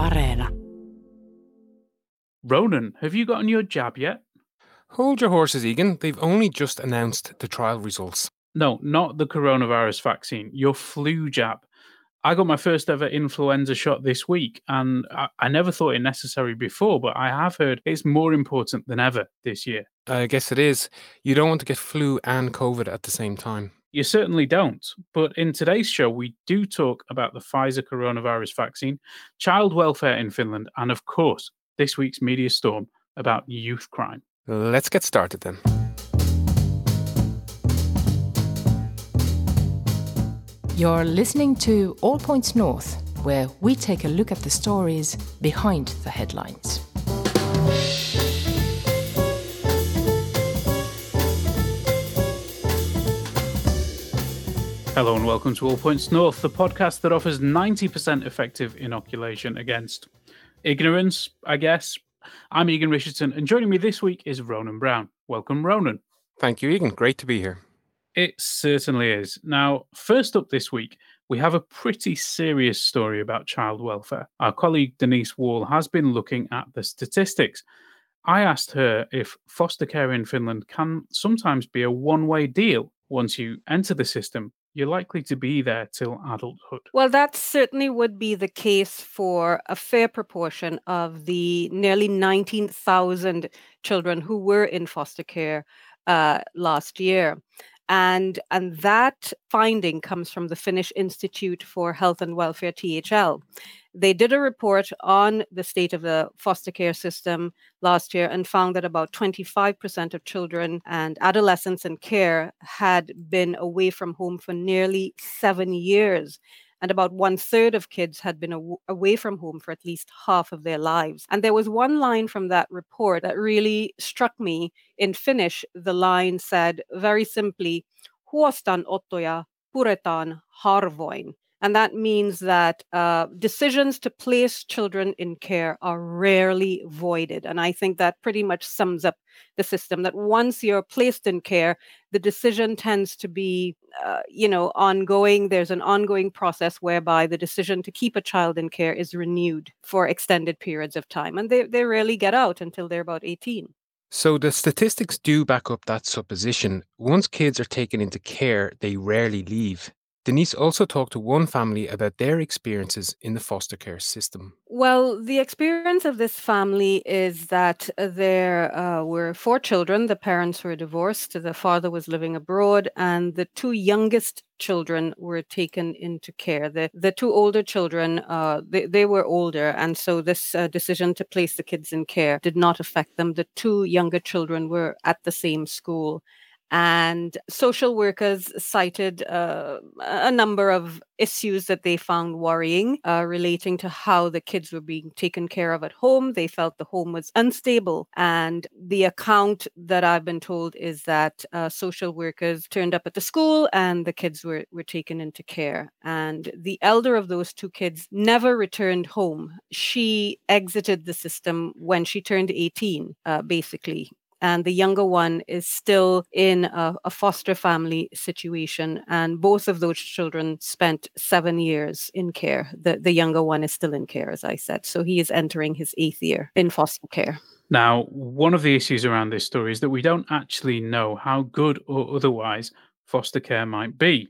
Areena. Ronan, have you gotten your jab yet? Hold your horses, Egan. They've only just announced the trial results. No, not the coronavirus vaccine, your flu jab. I got my first ever influenza shot this week, and I, I, never thought it necessary before, but I have heard it's more important than ever this year. I guess it is. You don't want to get flu and COVID at the same time. You certainly don't. But in today's show, we do talk about the Pfizer coronavirus vaccine, child welfare in Finland, and of course, this week's media storm about youth crime. Let's get started then. You're listening to All Points North, where we take a look at the stories behind the headlines. Hello and welcome to All Points North, the podcast that offers 90% effective inoculation against ignorance, I guess, I'm Egan Richardson, and joining me this week is Ronan Brown. Welcome, Ronan. Thank you, Egan. Great to be here. It certainly is. Now, first up this week, we have a pretty serious story about child welfare. Our colleague Denise Wall has been looking at the statistics. I asked her if foster care in Finland can sometimes be a one way deal once you enter the system you're likely to be there till adulthood. Well, that certainly would be the case for a fair proportion of the nearly 19,000 children who were in foster care uh, last year. And, and that finding comes from the Finnish Institute for Health and Welfare, THL. They did a report on the state of the foster care system last year and found that about 25% of children and adolescents in care had been away from home for nearly seven years and about one third of kids had been aw- away from home for at least half of their lives. And there was one line from that report that really struck me. In Finnish, the line said very simply, Huostan ottoja puretaan harvoin. And that means that uh, decisions to place children in care are rarely voided. And I think that pretty much sums up the system that once you're placed in care, the decision tends to be, uh, you know, ongoing. There's an ongoing process whereby the decision to keep a child in care is renewed for extended periods of time. And they, they rarely get out until they're about 18. So the statistics do back up that supposition. Once kids are taken into care, they rarely leave. Denise also talked to one family about their experiences in the foster care system. Well, the experience of this family is that uh, there uh, were four children. The parents were divorced, the father was living abroad, and the two youngest children were taken into care. The, the two older children, uh, they, they were older, and so this uh, decision to place the kids in care did not affect them. The two younger children were at the same school. And social workers cited uh, a number of issues that they found worrying uh, relating to how the kids were being taken care of at home. They felt the home was unstable. And the account that I've been told is that uh, social workers turned up at the school and the kids were, were taken into care. And the elder of those two kids never returned home. She exited the system when she turned 18, uh, basically and the younger one is still in a, a, foster family situation. And both of those children spent seven years in care. The, the younger one is still in care, as I said. So he is entering his eighth year in foster care. Now, one of the issues around this story is that we don't actually know how good or otherwise foster care might be.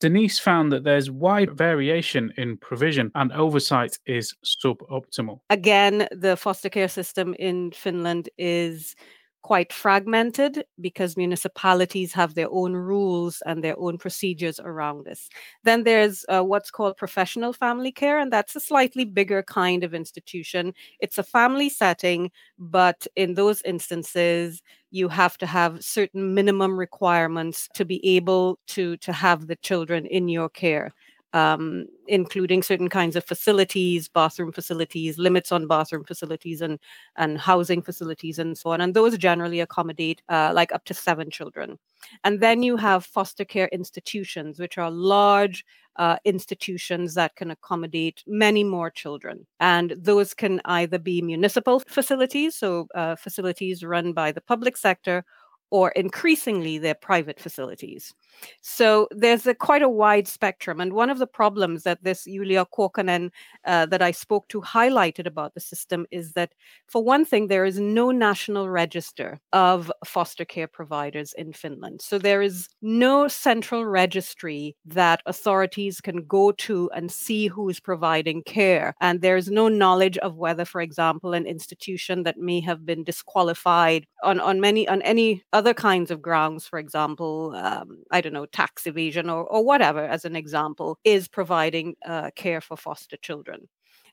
Denise found that there's wide variation in provision and oversight is suboptimal. Again, the foster care system in Finland is quite fragmented because municipalities have their own rules and their own procedures around this. Then there's uh, what's called professional family care, and that's a slightly bigger kind of institution. It's a family setting, but in those instances, you have to have certain minimum requirements to be able to to have the children in your care um, including certain kinds of facilities, bathroom facilities, limits on bathroom facilities, and and housing facilities, and so on. And those generally accommodate uh, like up to seven children. And then you have foster care institutions, which are large uh, institutions that can accommodate many more children. And those can either be municipal facilities, so uh, facilities run by the public sector, or increasingly their private facilities. So there's a quite a wide spectrum. And one of the problems that this Julia Kuokkanen uh, that I spoke to highlighted about the system is that, for one thing, there is no national register of foster care providers in Finland. So there is no central registry that authorities can go to and see who is providing care. And there is no knowledge of whether, for example, an institution that may have been disqualified on, on many on any other kinds of grounds, for example, um, I don't know, tax evasion or, or whatever, as an example, is providing uh, care for foster children.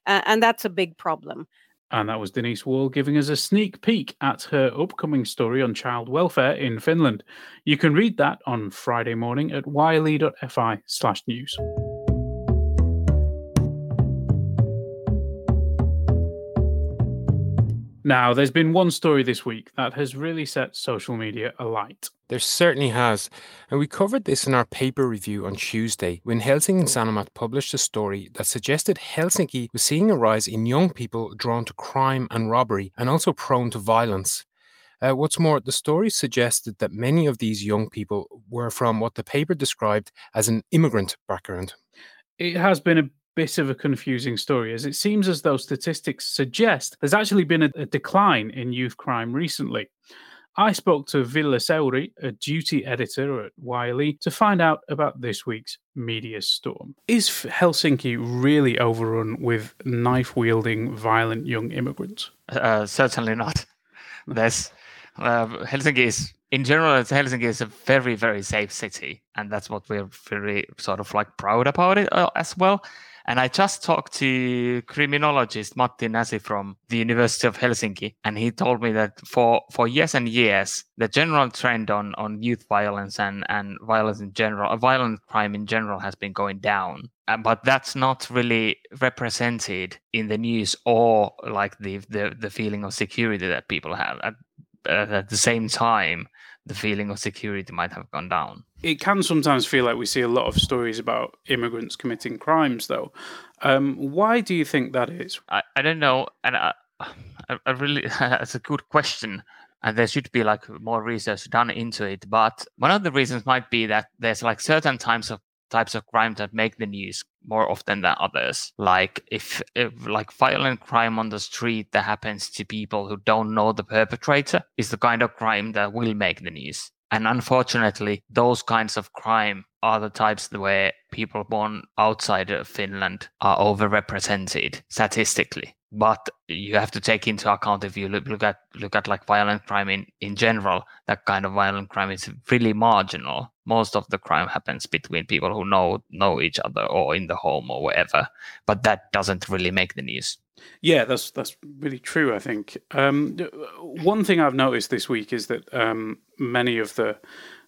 Uh, and that's a big problem. And that was Denise Wall giving us a sneak peek at her upcoming story on child welfare in Finland. You can read that on Friday morning at yle.fi slash news. Now, there's been one story this week that has really set social media alight. There certainly has. And we covered this in our paper review on Tuesday when Helsingin Sanomat published a story that suggested Helsinki was seeing a rise in young people drawn to crime and robbery and also prone to violence. Uh, what's more, the story suggested that many of these young people were from what the paper described as an immigrant background. It has been a bit of a confusing story, as it seems as though statistics suggest there's actually been a, a decline in youth crime recently. I spoke to Ville Seuri, a duty editor at Yle, to find out about this week's media storm. Is Helsinki really overrun with knife wielding, violent young immigrants? Uh, certainly not. There's uh, Helsinki is in general, Helsinki is a very, very safe city, and that's what we're very sort of like proud about it uh, as well. And I just talked to criminologist Matti Näsi from the University of Helsinki, and he told me that for, for years and years, the general trend on, on youth violence and, and violence in general, violent crime in general has been going down. Uh, but that's not really represented in the news or like the, the, the feeling of security that people have. At, at the same time, the feeling of security might have gone down. It can sometimes feel like we see a lot of stories about immigrants committing crimes, though. Um, why do you think that is? I, I don't know, and I, I really that's a good question, and there should be like more research done into it. But one of the reasons might be that there's like certain types of types of crime that make the news more often than others. Like if, if like violent crime on the street that happens to people who don't know the perpetrator is the kind of crime that will make the news. And unfortunately, those kinds of crime are the types where people born outside of Finland are overrepresented statistically. But you have to take into account if you look, look at look at like violent crime in in general that kind of violent crime is really marginal. Most of the crime happens between people who know know each other or in the home or wherever. But that doesn't really make the news. Yeah that's that's really true i think. Um, one thing i've noticed this week is that um, many of the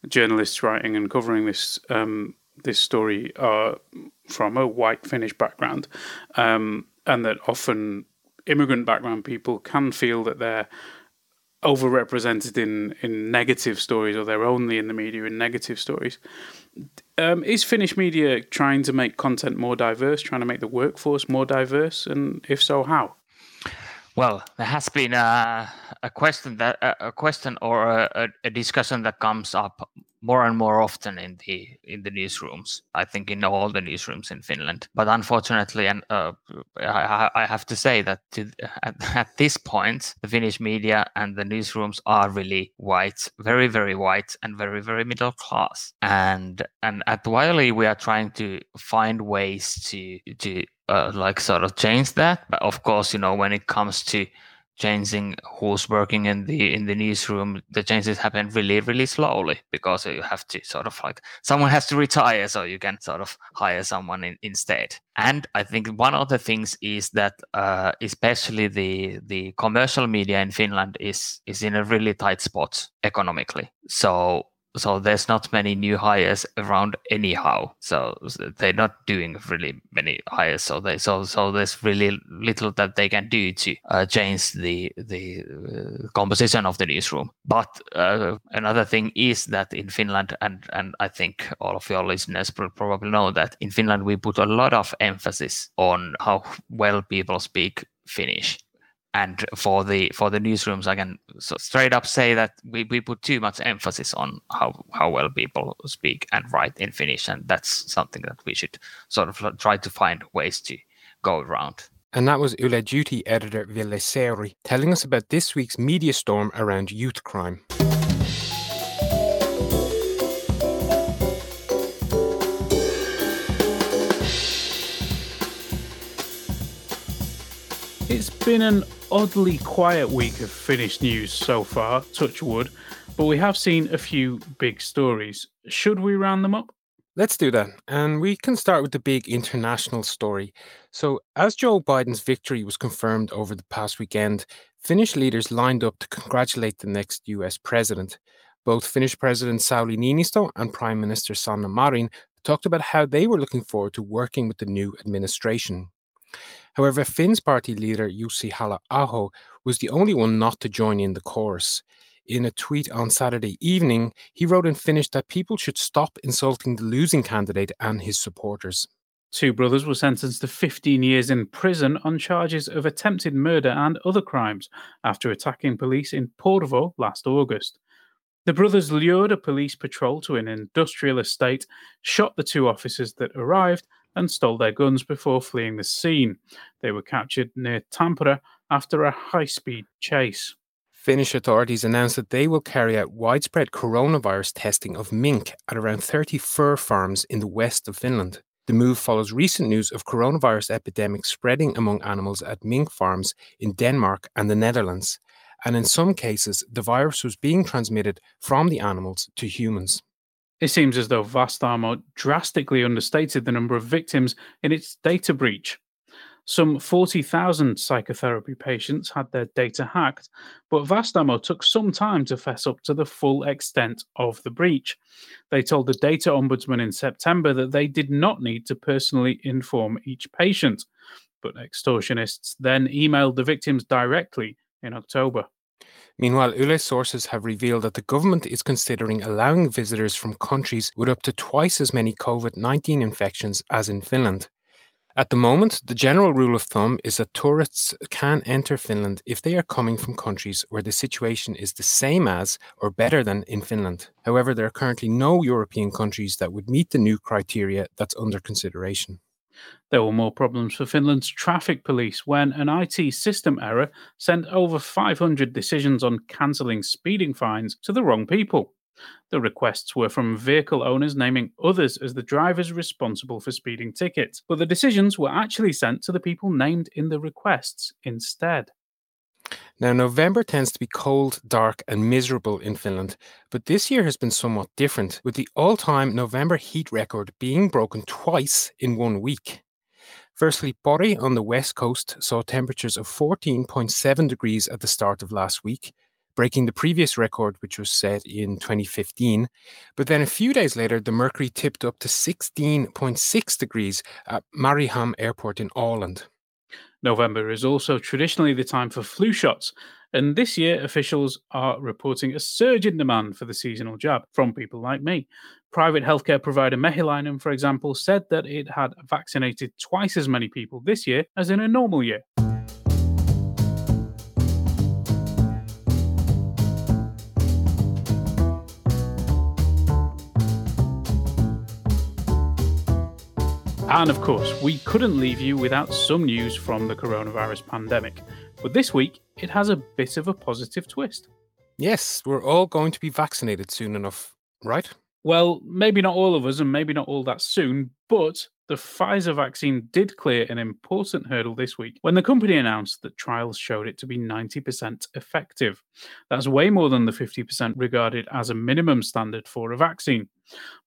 journalists writing and covering this um, this story are from a white finnish background um, and that often immigrant background people can feel that they're overrepresented in in negative stories or they're only in the media in negative stories. Um, is Finnish media trying to make content more diverse, trying to make the workforce more diverse, and if so, how? Well, there has been a, a question that a question or a, a discussion that comes up more and more often in the in the newsrooms. I think in all the newsrooms in Finland. But unfortunately, and uh, I, I, have to say that to, at, at, this point, the Finnish media and the newsrooms are really white, very very white, and very very middle class. And and at Yle, we are trying to find ways to to uh, like sort of change that. But of course, you know, when it comes to changing who's working in the in the newsroom the changes happen really really slowly because you have to sort of like someone has to retire so you can sort of hire someone in, instead. And i think one of the things is that uh, especially the the commercial media in finland is is in a really tight spot economically. So so there's not many new hires around anyhow. So they're not doing really many hires. So they so so there's really little that they can do to uh, change the the uh, composition of the newsroom. But uh, another thing is that in finland and and i think all of your listeners will probably know that in finland we put a lot of emphasis on how well people speak finnish and for the for the newsrooms i can so straight up say that we, we put too much emphasis on how how well people speak and write in finnish and that's something that we should sort of try to find ways to go around and that was Yle duty editor Ville Seuri telling us about this week's media storm around youth crime. It's been an oddly quiet week of Finnish news so far, touch wood, but we have seen a few big stories. Should we round them up? Let's do that. And we can start with the big international story. So, as Joe Biden's victory was confirmed over the past weekend, Finnish leaders lined up to congratulate the next US president. Both Finnish President Sauli Niinisto and Prime Minister Sanna Marin talked about how they were looking forward to working with the new administration. However, Finn's party leader Jussi Halla-aho was the only one not to join in the chorus. In a tweet on Saturday evening, he wrote in Finnish that people should stop insulting the losing candidate and his supporters. Two brothers were sentenced to 15 years in prison on charges of attempted murder and other crimes after attacking police in Porvoo last August. The brothers lured a police patrol to an industrial estate, shot the two officers that arrived, and stole their guns before fleeing the scene. They were captured near Tampere after a high speed chase. Finnish authorities announced that they will carry out widespread coronavirus testing of mink at around 30 fur farms in the west of Finland. The move follows recent news of coronavirus epidemics spreading among animals at mink farms in Denmark and the Netherlands. And in some cases, the virus was being transmitted from the animals to humans. It seems as though Vastaamo drastically understated the number of victims in its data breach. Some 40,000 psychotherapy patients had their data hacked, but Vastaamo took some time to fess up to the full extent of the breach. They told the data ombudsman in September that they did not need to personally inform each patient, but extortionists then emailed the victims directly in October. Meanwhile, Yle sources have revealed that the government is considering allowing visitors from countries with up to twice as many COVID 19 infections as in Finland. At the moment, the general rule of thumb is that tourists can enter Finland if they are coming from countries where the situation is the same as or better than in Finland. However, there are currently no European countries that would meet the new criteria that's under consideration. There were more problems for Finland's traffic police when an IT system error sent over 500 decisions on cancelling speeding fines to the wrong people. The requests were from vehicle owners naming others as the drivers responsible for speeding tickets, but the decisions were actually sent to the people named in the requests instead. Now, November tends to be cold, dark, and miserable in Finland, but this year has been somewhat different, with the all time November heat record being broken twice in one week. Firstly, Pori on the west coast saw temperatures of 14.7 degrees at the start of last week, breaking the previous record, which was set in 2015. But then a few days later, the mercury tipped up to 16.6 degrees at Mariehamn Airport in Åland. November is also traditionally the time for flu shots, and this year officials are reporting a surge in demand for the seasonal jab from people like me. Private healthcare provider Mehiläinen, for example, said that it had vaccinated twice as many people this year as in a normal year. And of course, we couldn't leave you without some news from the coronavirus pandemic. But this week, it has a bit of a positive twist. Yes, we're all going to be vaccinated soon enough, right? Well, maybe not all of us, and maybe not all that soon, but the Pfizer vaccine did clear an important hurdle this week when the company announced that trials showed it to be 90% effective. That's way more than the 50% regarded as a minimum standard for a vaccine.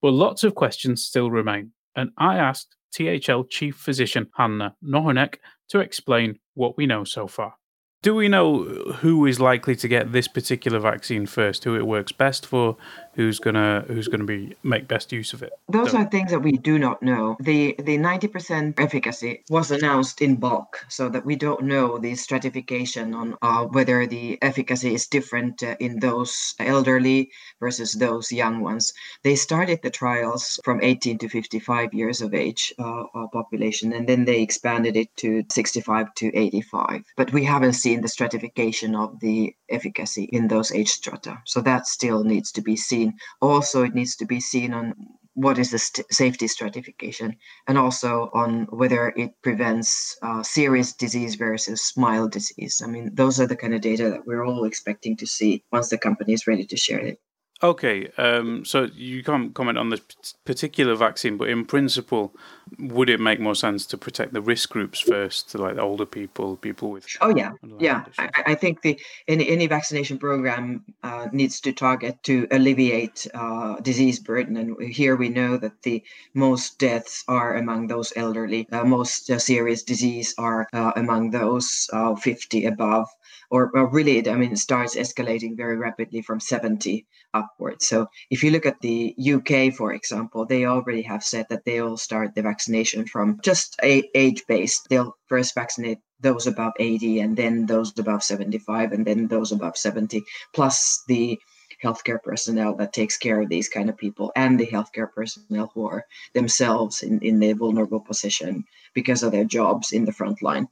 But lots of questions still remain, and I asked THL Chief Physician Hanna Nohynek to explain what we know so far. Do we know who is likely to get this particular vaccine first, who it works best for? Who's gonna who's gonna be make best use of it? Those so. are things that we do not know. The the 90% efficacy was announced in bulk, so that we don't know the stratification on uh, whether the efficacy is different uh, in those elderly versus those young ones. They started the trials from 18 to 55 years of age uh, population, and then they expanded it to 65 to 85. But we haven't seen the stratification of the efficacy in those age strata, so that still needs to be seen seen. Also, it needs to be seen on what is the st- safety stratification and also on whether it prevents uh, serious disease versus mild disease. I mean, those are the kind of data that we're all expecting to see once the company is ready to share it. Okay, um, so you can't comment on this particular vaccine, but in principle, would it make more sense to protect the risk groups first, like the older people, people with? Oh yeah, yeah. I, I, think the any any vaccination program uh, needs to target to alleviate uh, disease burden, and here we know that the most deaths are among those elderly. Uh, most uh, serious disease are uh, among those uh, 50 above or, or really, I mean, it starts escalating very rapidly from 70 upwards. So if you look at the UK, for example, they already have said that they'll start the vaccination from just age based. They'll first vaccinate those above 80 and then those above 75 and then those above 70 plus the healthcare personnel that takes care of these kind of people and the healthcare personnel who are themselves in, in a vulnerable position because of their jobs in the front line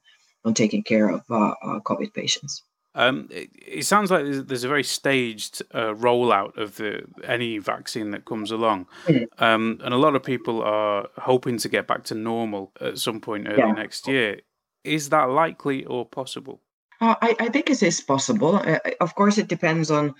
on taking care of uh, uh, COVID patients. Um, it, it, sounds like there's, there's a very staged uh, rollout of the any vaccine that comes along, mm-hmm. um, and a lot of people are hoping to get back to normal at some point early yeah. next year. Is that likely or possible? Uh, I, I, think it is possible. Uh, of course, it depends on.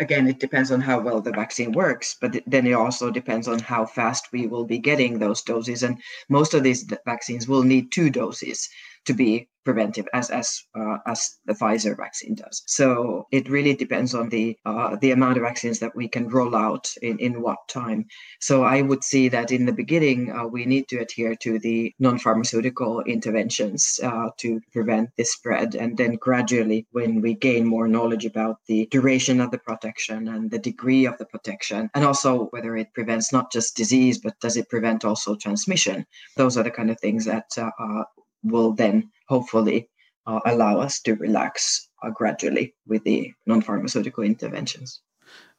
Again, it depends on how well the vaccine works, but then it also depends on how fast we will be getting those doses. And most of these vaccines will need two doses to be preventive as as uh, as the Pfizer vaccine does. So it really depends on the uh, the amount of vaccines that we can roll out in in what time. So I would see that in the beginning uh, we need to adhere to the non-pharmaceutical interventions uh, to prevent the spread, and then gradually, when we gain more knowledge about the duration of the protection and the degree of the protection, and also whether it prevents not just disease but does it prevent also transmission, those are the kind of things that uh, will then hopefully uh, allow us to relax uh, gradually with the non pharmaceutical interventions.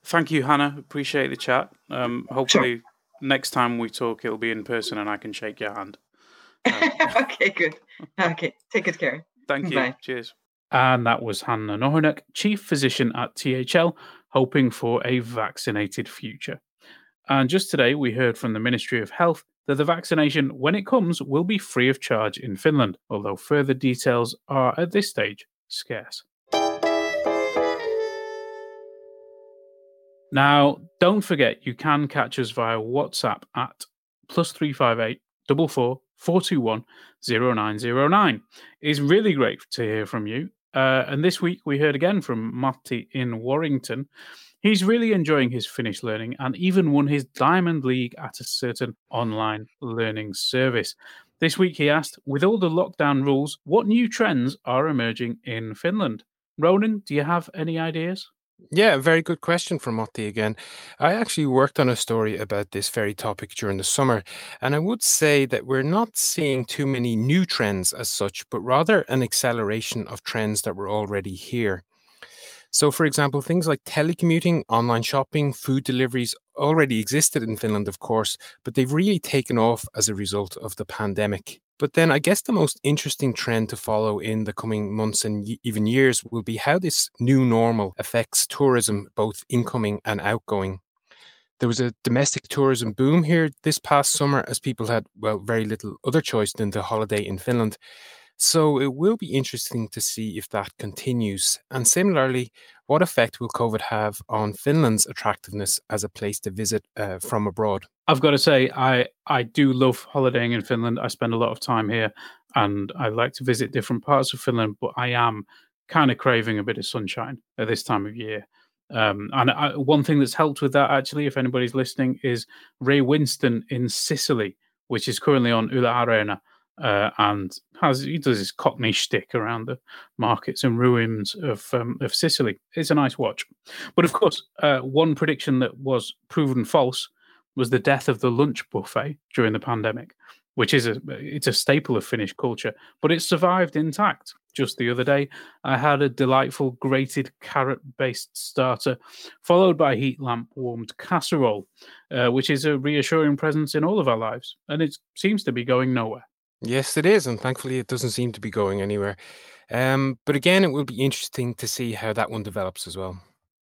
Thank you, Hanna. Appreciate the chat. Um, hopefully, sure. next time we talk, it'll be in person and I can shake your hand. Um, okay, good. Okay, take good care. Thank you. Bye. Cheers. And that was Hanna Nohynek, Chief Physician at THL, hoping for a vaccinated future. And just today, we heard from the Ministry of Health that the vaccination, when it comes, will be free of charge in Finland, although further details are at this stage scarce. Now, don't forget you can catch us via WhatsApp at plus 358 44 421 0909. It's really great to hear from you. Uh, and this week we heard again from Matti in Warrington, He's really enjoying his Finnish learning and even won his Diamond League at a certain online learning service. This week he asked, with all the lockdown rules, what new trends are emerging in Finland? Ronan, do you have any ideas? Yeah, very good question from Matti again. I actually worked on a story about this very topic during the summer, and I would say that we're not seeing too many new trends as such, but rather an acceleration of trends that were already here. So, for example, things like telecommuting, online shopping, food deliveries already existed in Finland, of course, but they've really taken off as a result of the pandemic. But then I guess the most interesting trend to follow in the coming months and even years will be how this new normal affects tourism, both incoming and outgoing. There was a domestic tourism boom here this past summer as people had, well, very little other choice than to holiday in Finland. So it will be interesting to see if that continues. And similarly, what effect will COVID have on Finland's attractiveness as a place to visit uh, from abroad? I've got to say, I I do love holidaying in Finland. I spend a lot of time here, and I like to visit different parts of Finland. But I am kind of craving a bit of sunshine at this time of year. Um, and I, one thing that's helped with that, actually, if anybody's listening, is Ray Winstone in Sicily, which is currently on Yle Areena uh, and has he does his Cockney shtick around the markets and ruins of um, of Sicily. It's a nice watch, but of course, uh, one prediction that was proven false was the death of the lunch buffet during the pandemic, which is a it's a staple of Finnish culture, but it survived intact. Just the other day, I had a delightful grated carrot based starter, followed by heat lamp warmed casserole, uh, which is a reassuring presence in all of our lives, and it seems to be going nowhere. Yes, it is, and thankfully it doesn't seem to be going anywhere. Um, but again, it will be interesting to see how that one develops as well.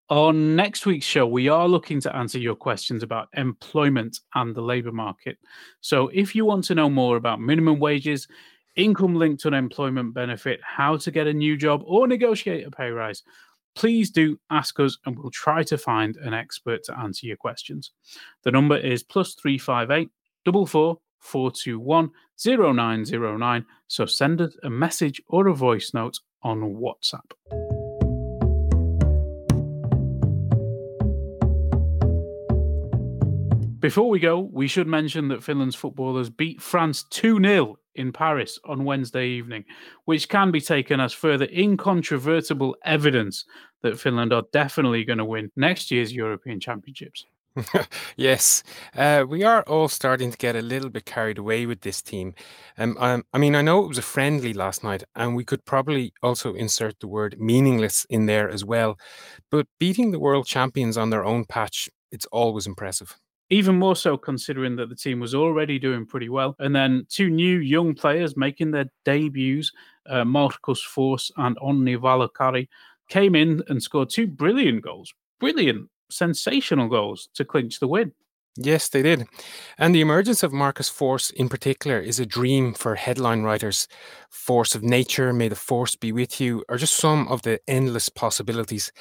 On next week's show, we are looking to answer your questions about employment and the labour market. So, if you want to know more about minimum wages, income linked to unemployment benefit, how to get a new job, or negotiate a pay rise, please do ask us and we'll try to find an expert to answer your questions. The number is plus 358 44 421 0909. So send us a message or a voice note on WhatsApp. Before we go, we should mention that Finland's footballers beat France 2 0 in Paris on Wednesday evening, which can be taken as further incontrovertible evidence that Finland are definitely going to win next year's European Championships. yes, uh, we are all starting to get a little bit carried away with this team. Um, um, I mean, I know it was a friendly last night, and we could probably also insert the word meaningless in there as well. But beating the world champions on their own patch, it's always impressive. Even more so considering that the team was already doing pretty well. And then two new young players making their debuts, uh, Marcus Forss and Onni Valakari, came in and scored two brilliant goals. Brilliant sensational goals to clinch the win. Yes, they did. And the emergence of Marcus Forss in particular is a dream for headline writers. Force of nature, may the force be with you, are just some of the endless possibilities.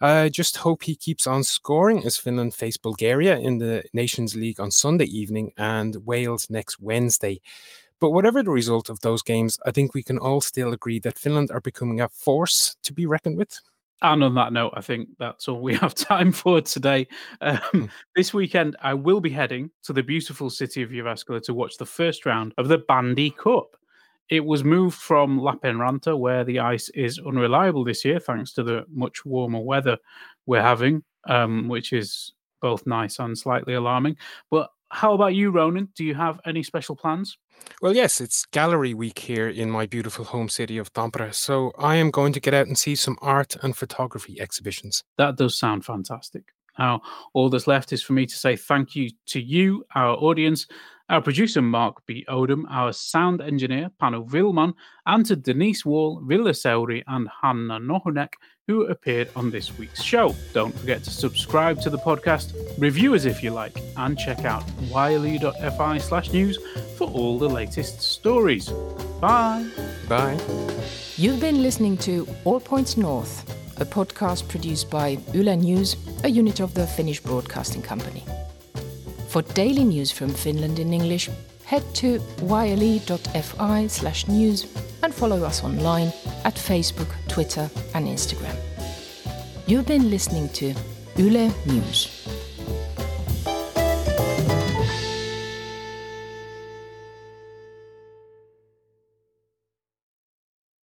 I just hope he keeps on scoring as Finland face Bulgaria in the Nations League on Sunday evening and Wales next Wednesday. But whatever the result of those games, I think we can all still agree that Finland are becoming a force to be reckoned with. And on that note, I think that's all we have time for today. Um, hmm. this weekend, I will be heading to the beautiful city of Jyväskylä to watch the first round of the Bandy Cup. It was moved from Lappeenranta, where the ice is unreliable this year, thanks to the much warmer weather we're having, um, which is both nice and slightly alarming. But how about you, Ronan? Do you have any special plans? Well, yes, it's gallery week here in my beautiful home city of Tampere, so I am going to get out and see some art and photography exhibitions. That does sound fantastic. Now, all that's left is for me to say thank you to you, our audience, our producer Mark B. Odom, our sound engineer Pano Vilman, and to Denise Wall, Ville Seuri, and Hanna Nohynek, who appeared on this week's show. Don't forget to subscribe to the podcast, review us if you like, and check out yle.fi slash news for all the latest stories. Bye. Bye. You've been listening to All Points North, a podcast produced by Yle News, a unit of the Finnish Broadcasting Company. For daily news from Finland in English, head to yle.fi slash news and follow us online at Facebook, Twitter, and Instagram. You've been listening to Yle News.